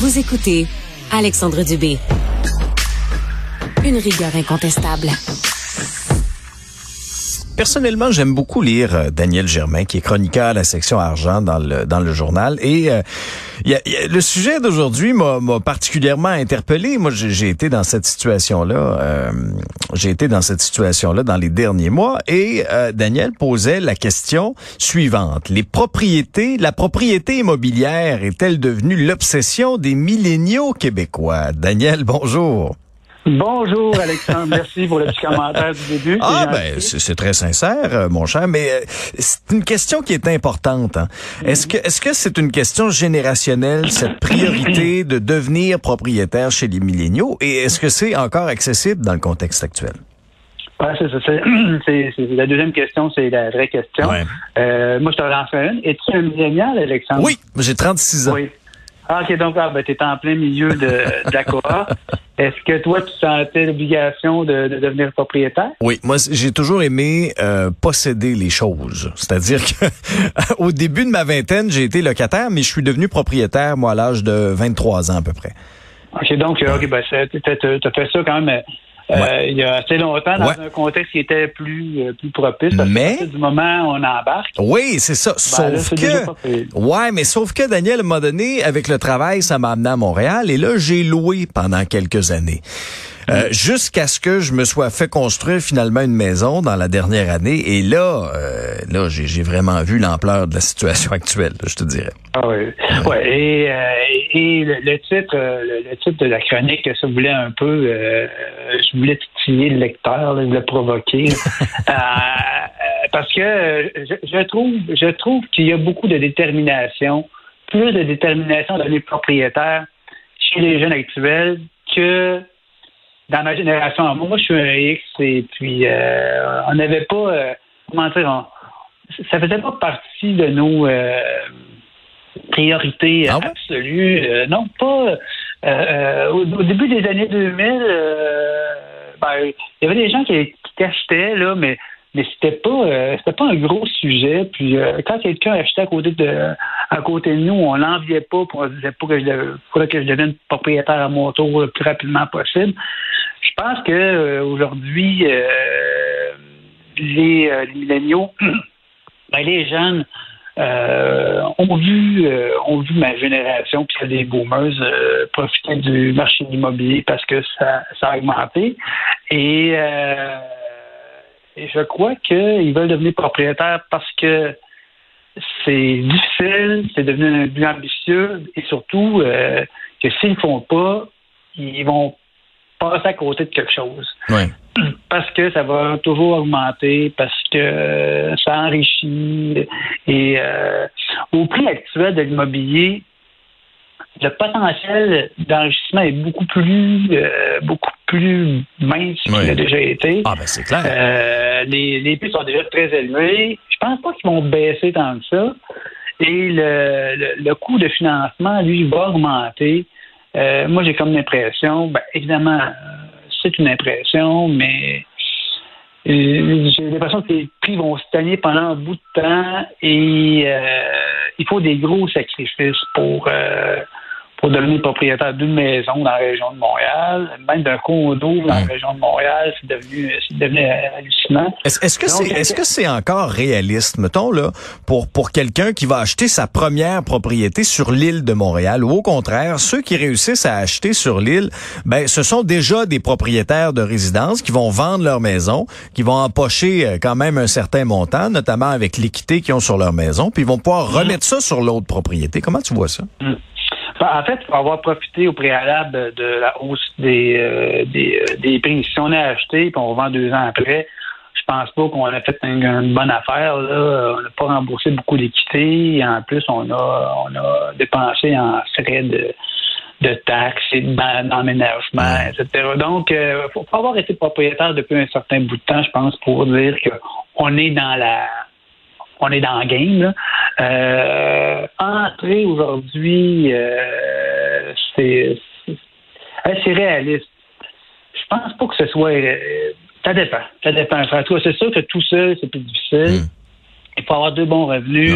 Vous écoutez Alexandre Dubé. Une rigueur incontestable. Personnellement, j'aime beaucoup lire euh, Daniel Germain, qui est chroniqueur à la section argent dans le journal. Et euh, y a, y a, le sujet d'aujourd'hui m'a particulièrement interpellé. Moi, j'ai été dans cette situation-là. Euh, j'ai été dans cette situation-là dans les derniers mois. Et euh, Daniel posait la question suivante les propriétés, la propriété immobilière est-elle devenue l'obsession des milléniaux québécois? Daniel, bonjour. Bonjour Alexandre, merci pour le petit commentaire du début. Ah ben c'est très sincère, euh, mon cher, mais euh, c'est une question qui est importante. Hein. Est-ce que est-ce que c'est une question générationnelle cette priorité de devenir propriétaire chez les milléniaux et est-ce que c'est encore accessible dans le contexte actuel? Ouais, c'est la deuxième question, c'est la vraie question. Euh, moi, je te lance une. Es-tu un millénial, Alexandre? Oui, j'ai 36 ans. Oui. Ah, OK, donc ah, ben, tu es en plein milieu de, de la cohorte. Est-ce que toi, tu sentais l'obligation de, de, devenir propriétaire? Oui, moi, j'ai toujours aimé euh, posséder les choses. C'est-à-dire que au début de ma vingtaine, j'ai été locataire, mais je suis devenu propriétaire, moi, à l'âge de 23 ans à peu près. OK, donc, OK, ben, tu as fait ça quand même euh, il y a assez longtemps dans un contexte qui était plus euh, plus propice. mais du moment où on embarque. Oui, c'est ça. Ben, sauf que ouais, mais sauf que Daniel m'a donné avec le travail, ça m'a amené à Montréal et là j'ai loué pendant quelques années. Euh, jusqu'à ce que je me sois fait construire finalement une maison dans la dernière année. Et là, euh, là, j'ai vraiment vu l'ampleur de la situation actuelle, je te dirais. Ah oui. Ouais. Et, euh, et le, titre, le, titre de la chronique, ça voulait un peu, je voulais titiller le lecteur, le provoquer, parce que je, je trouve, je trouve qu'il y a beaucoup de détermination, plus de détermination dans les propriétaires chez les jeunes actuels que dans ma génération, moi, je suis un X et puis euh, on n'avait pas, euh, comment dire, ça faisait pas partie de nos euh, priorités ah absolues. non, pas. Au, début des années 2000, ben, il y avait des gens qui, qui achetaient, là, mais mais c'était pas euh, c'était pas un gros sujet. Puis euh, quand quelqu'un achetait à côté de à côté de nous, on l'enviait pas, pour on disait pas que je que je devienne propriétaire à mon tour le plus rapidement possible. Je pense que euh, aujourd'hui les, les milléniaux, ben, les jeunes ont vu ont vu ma génération puis des boomers profiter du marché immobilier parce que ça, ça a augmenté et je crois qu'ils veulent devenir propriétaires parce que c'est difficile, c'est devenu un but ambitieux et surtout euh, que s'ils ne font pas, ils vont passer à côté de quelque chose. Parce que ça va toujours augmenter, parce que ça enrichit. Et euh, au prix actuel de l'immobilier, le potentiel d'enrichissement est beaucoup plus euh, beaucoup plus mince qu'il a déjà été. Ah ben c'est clair. Euh, les, prix sont déjà très élevés. Je pense pas qu'ils vont baisser tant que ça. Et le, le, coût de financement, lui, va augmenter. Euh, moi, j'ai comme l'impression, ben, évidemment, c'est une impression, mais j'ai l'impression que les prix vont stagner pendant un bout de temps et il faut des gros sacrifices pour pour devenir propriétaire d'une maison dans la région de Montréal, même d'un condo dans la région de Montréal, c'est devenu, c'est devenu hallucinant. Est-ce, que c'est, est-ce que c'est encore réaliste, mettons là, pour pour quelqu'un qui va acheter sa première propriété sur l'île de Montréal, ou au contraire, ceux qui réussissent à acheter sur l'île, ben ce sont déjà des propriétaires de résidence qui vont vendre leur maison, qui vont empocher euh, quand même un certain montant, notamment avec l'équité qu'ils ont sur leur maison, puis ils vont pouvoir mm-hmm. remettre ça sur l'autre propriété. Comment tu vois ça? Mm. En fait, il faut avoir profité au préalable de la hausse des, euh, des, euh, des, prix. Si on a acheté et on vend deux ans après, je pense pas qu'on a fait une, bonne affaire. Là. On n'a pas remboursé beaucoup d'équité. En plus, on a, on a dépensé en frais de, de taxes et d'emménagement, etc. Donc, il euh, faut avoir été propriétaire depuis un certain bout de temps, je pense, pour dire qu'on est dans la on est dans le game. Là. Euh, entrer aujourd'hui, euh, c'est c'est réaliste. Je pense pas que ce soit. Euh, ça dépend. Ça dépend. toi, c'est sûr que tout seul, c'est plus difficile. Hmm. Il faut avoir deux bons revenus.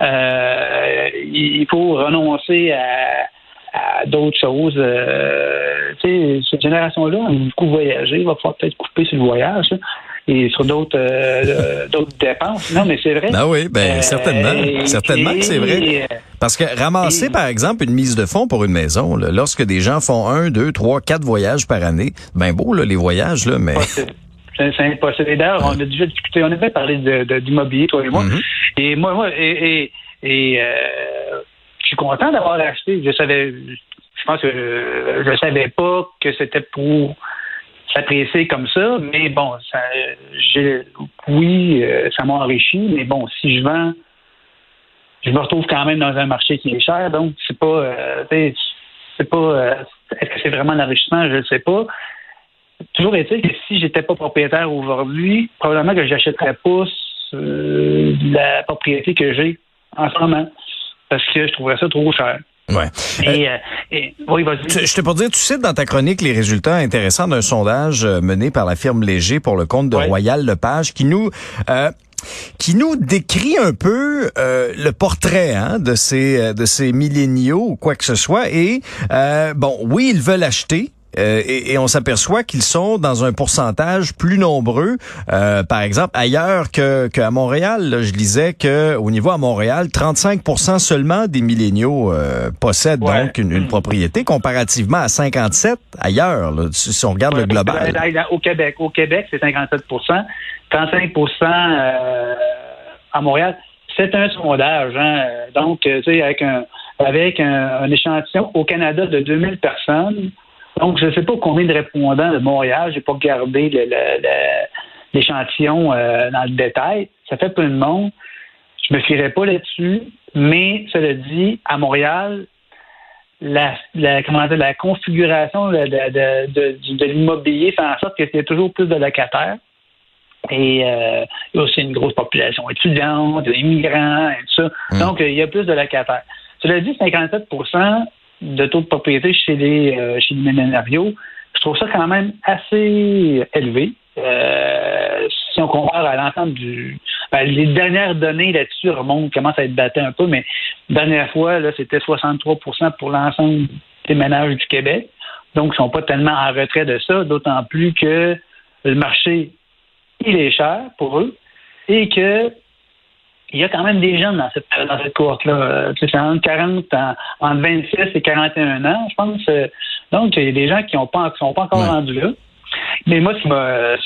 Euh, il faut renoncer à, d'autres choses. Euh, cette génération-là a beaucoup voyagé, il va falloir peut-être couper sur le voyage. Et sur d'autres d'autres dépenses. Non, mais c'est vrai. Ben oui, ben certainement. certainement que c'est vrai. Parce que ramasser, par exemple, une mise de fonds pour une maison, lorsque des gens font un, deux, trois, quatre voyages par année, ben beau, là, les voyages, là, mais... C'est impossible. D'ailleurs, on a déjà discuté, on avait parlé d'immobilier, de, toi et moi. Mm-hmm. Et moi, moi, et, et, euh, je suis content d'avoir acheté. Je savais, je pense que je, savais pas que c'était pour s'apprécier comme ça, mais bon, ça, oui, euh, ça m'a enrichi, mais bon, si je vends, je me retrouve quand même dans un marché qui est cher, donc c'est pas, euh, c'est pas, est-ce que c'est vraiment l'enrichissement, je ne sais pas. Toujours est-il que si j'étais pas propriétaire aujourd'hui, probablement que j'achèterais pas euh, la propriété que j'ai en ce moment parce que je trouverais ça trop cher. Ouais. Et, euh, oui, vas-y. Je te pour dire, tu cites dans ta chronique les résultats intéressants d'un sondage euh, mené par la firme Léger pour le compte de Royal Lepage qui nous qui nous décrit un peu le portrait hein, de ces de ces milléniaux ou quoi que ce soit et bon oui ils veulent acheter euh, et, on s'aperçoit qu'ils sont dans un pourcentage plus nombreux, euh, par exemple ailleurs que qu'à Montréal. je disais que au niveau à Montréal, 35% seulement des milléniaux euh, possèdent donc une, propriété, comparativement à 57 ailleurs. si on regarde le global. Au Québec, au Québec, c'est 57 35% à Montréal. C'est un sondage, hein? donc tu sais avec un avec un, un échantillon au Canada de 2000 personnes. Donc, je ne sais pas combien de répondants de Montréal, je n'ai pas regardé l'échantillon euh, dans le détail. Ça fait peu de monde. Je me fierai pas là-dessus, mais cela dit, à Montréal, la, comment dire, la configuration de, l'immobilier fait en sorte qu'il y a toujours plus de locataires. Et euh, il y a aussi une grosse population étudiante, immigrants, et tout ça. Mmh. Donc, il y a plus de locataires. Cela dit, 57 de taux de propriété chez les euh, chez les je trouve ça quand même assez élevé. Euh, si on compare à l'ensemble du. Ben, les dernières données là-dessus remontent, commencent à être battées un peu, mais dernière fois, là, c'était 63% pour l'ensemble des ménages du Québec. Donc, ils ne sont pas tellement en retrait de ça, d'autant plus que le marché, il est cher pour eux et que il y a quand même des jeunes dans cette, dans cette cohorte-là. Euh, tu sais, entre 40, entre 26 et 41 ans, je pense. Euh, donc, il y a des gens qui ne sont pas encore rendus là. Mais moi, c'est, euh,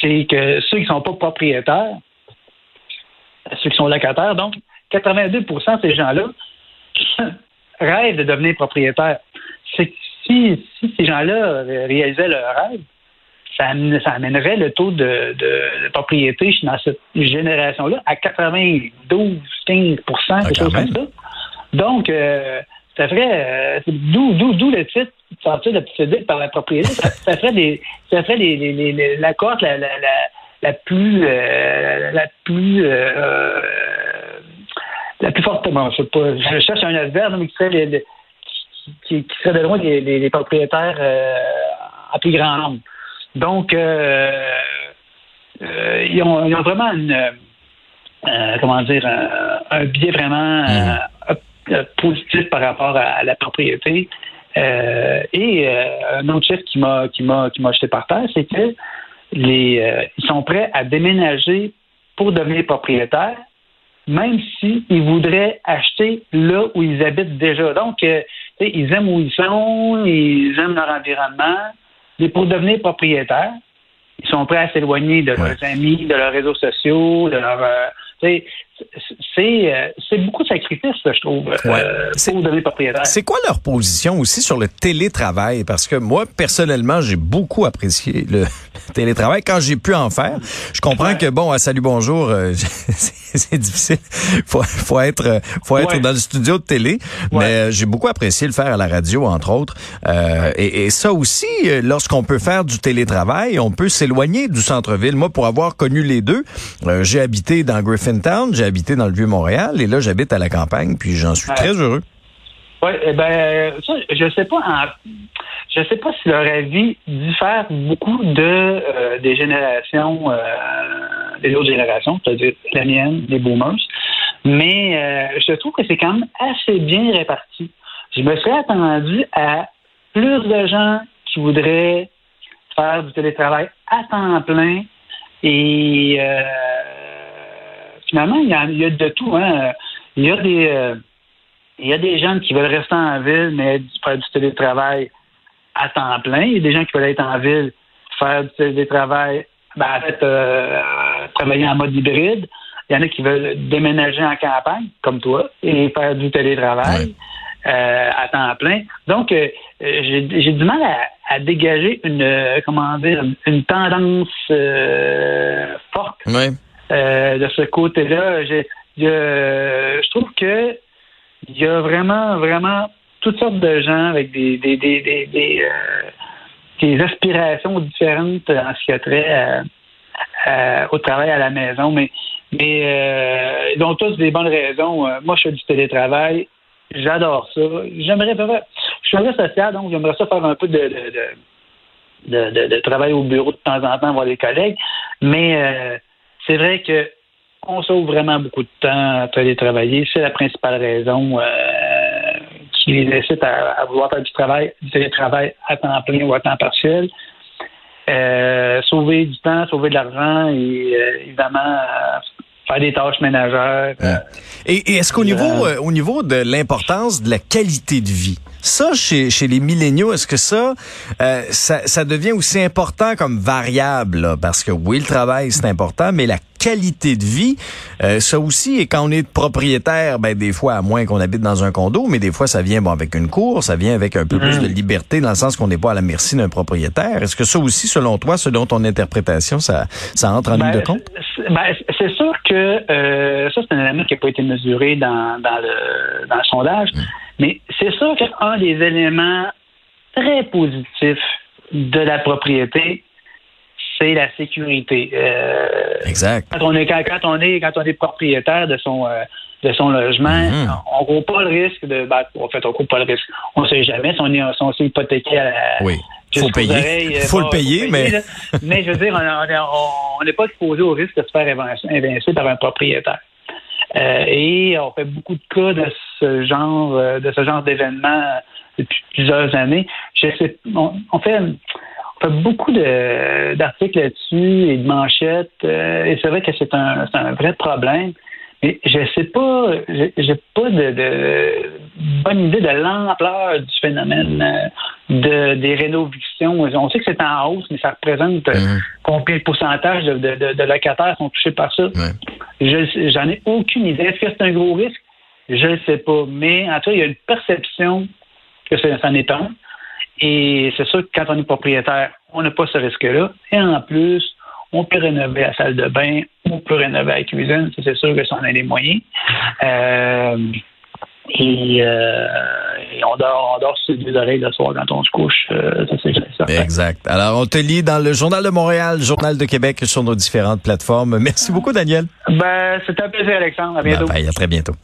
c'est, que ceux qui ne sont pas propriétaires, ceux qui sont locataires, donc 82 de ces gens-là rêvent de devenir propriétaires. C'est si, si ces gens-là réalisaient leur rêve, ça, amènerait le taux de, propriété dans cette génération-là à 92-15 quelque chose comme ça. Donc, euh, ça ferait, euh, d'où, le titre, sortir de par la propriété, ça, ferait des, ça ferait les, la cote la, la, la, plus, la plus, euh, la plus fortement. Je, sais pas, je cherche un adverbe, mais qui serait, qui, serait de loin les, propriétaires en plus grand nombre. Donc, euh, euh, ils, ont, vraiment une, euh, comment dire, un, biais vraiment mm. positif par rapport à, la propriété. et un autre chiffre qui m'a qui m'a qui m'a jeté par terre, c'est que les ils sont prêts à déménager pour devenir propriétaires, même s'ils voudraient acheter là où ils habitent déjà. Donc, ils aiment où ils sont, ils aiment leur environnement, mais pour devenir propriétaire, ils sont prêts à s'éloigner de leurs amis, de leurs réseaux sociaux, de leur. Euh, c'est euh, c'est beaucoup de sacrifices, je trouve, euh, pour devenir propriétaire. C'est quoi leur position aussi sur le télétravail? Parce que moi, personnellement, j'ai beaucoup apprécié le télétravail quand j'ai pu en faire. Je comprends que, bon, à Salut Bonjour, c'est difficile. Faut, faut être, faut être dans le studio de télé. Mais j'ai beaucoup apprécié le faire à la radio, entre autres. et, et, ça aussi, lorsqu'on peut faire du télétravail, on peut s'éloigner du centre-ville. Moi, pour avoir connu les deux, j'ai habité dans Griffintown, j'ai habité dans le Vieux-Montréal et là, j'habite à la campagne, puis j'en suis très heureux. Oui, eh ben, ça, je sais pas je sais pas si leur avis diffère beaucoup de euh, des générations euh, des autres générations, c'est-à-dire la mienne, les boomers. Mais euh, je trouve que c'est quand même assez bien réparti. je me serais attendu à plus de gens qui voudraient faire du télétravail à temps plein. Et finalement, il y, a, il y, a, de tout. Hein. Il y a des euh, il y a des gens qui veulent rester en ville, mais faire du télétravail à temps plein. Il y a des gens qui veulent être en ville, faire du télétravail, ben, en fait, euh, travailler en mode hybride. Il y en a qui veulent déménager en campagne, comme toi, et faire du télétravail. Euh, à temps plein. Donc, euh, j'ai du mal à, dégager une, euh, comment dire, une, tendance forte de ce côté-là. Je, je trouve que il y a vraiment, vraiment toutes sortes de gens avec des, des, des, des, des, aspirations différentes en ce qui a trait au travail à la maison, mais mais ils ont tous des bonnes raisons. moi, je fais du télétravail J'adore ça. J'aimerais faire. Je suis un social, donc j'aimerais ça faire un peu de, de, de, de, travail au bureau de temps en temps, voir des collègues. Mais euh, c'est vrai que on sauve vraiment beaucoup de temps à télétravailler. C'est la principale raison euh, qui les incite à, vouloir faire du travail, du télétravail à temps plein ou à temps partiel. Euh, sauver du temps, sauver de l'argent et évidemment faire des tâches ménagères. Euh, et, est-ce qu'au niveau, euh, au niveau de l'importance de la qualité de vie, ça, chez, chez les milléniaux, est-ce que ça, euh, ça, ça, devient aussi important comme variable? Parce que oui, le travail, c'est important, mais la qualité de vie, euh, ça aussi, et quand on est propriétaire, ben des fois, à moins qu'on habite dans un condo, mais des fois, ça vient bon avec une cour, ça vient avec un peu plus de mm. liberté, dans le sens qu'on n'est pas à la merci d'un propriétaire. Est-ce que ça aussi, selon toi, selon ton interprétation, ça, ça entre en ligne de ben, compte? Ben, c'est sûr que euh, ça, c'est un élément qui n'a pas été mesuré dans, dans, le, dans le sondage. Mm. Mais c'est sûr qu'un des éléments très positifs de la propriété, c'est la sécurité. Euh, exact. Quand on est quand, on est quand on est propriétaire de son euh, de son logement, mm-hmm. on ne court pas le risque de ben, en fait on court pas le risque. On ne sait jamais si on est si on s'est hypothéqué à Oui. Faut payer. faut le payer, mais. mais je veux dire, on n'est pas exposé au risque de se faire évincer par un propriétaire. Euh, et on fait beaucoup de cas de ce genre euh, de ce genre d'événements depuis plusieurs années. Je sais, on, fait on fait beaucoup d'articles là-dessus et de manchettes. Euh, et c'est vrai que c'est un, un vrai problème. Je sais pas, j'ai pas de, bonne idée de l'ampleur du phénomène de, des rénovations. On sait que c'est en hausse, mais ça représente mmh. combien de pourcentage de, de, locataires sont touchés par ça. Je J'en ai aucune idée. Est-ce que c'est un gros risque? Je ne sais pas. Mais en tout cas, il y a une perception que ça en est un. Et c'est sûr que quand on est propriétaire, on n'a pas ce risque-là. Et en plus, on peut rénover la salle de bain, on peut rénover la cuisine, c'est sûr que ça en a les moyens. Euh, et, euh, on dort, on dort sur les oreilles le soir quand on se couche. Euh, exact. Alors, on te lit dans le Journal de Montréal, Journal de Québec sur nos différentes plateformes. Merci beaucoup, Daniel. Ben, c'est un plaisir, Alexandre. À bientôt. à très bientôt.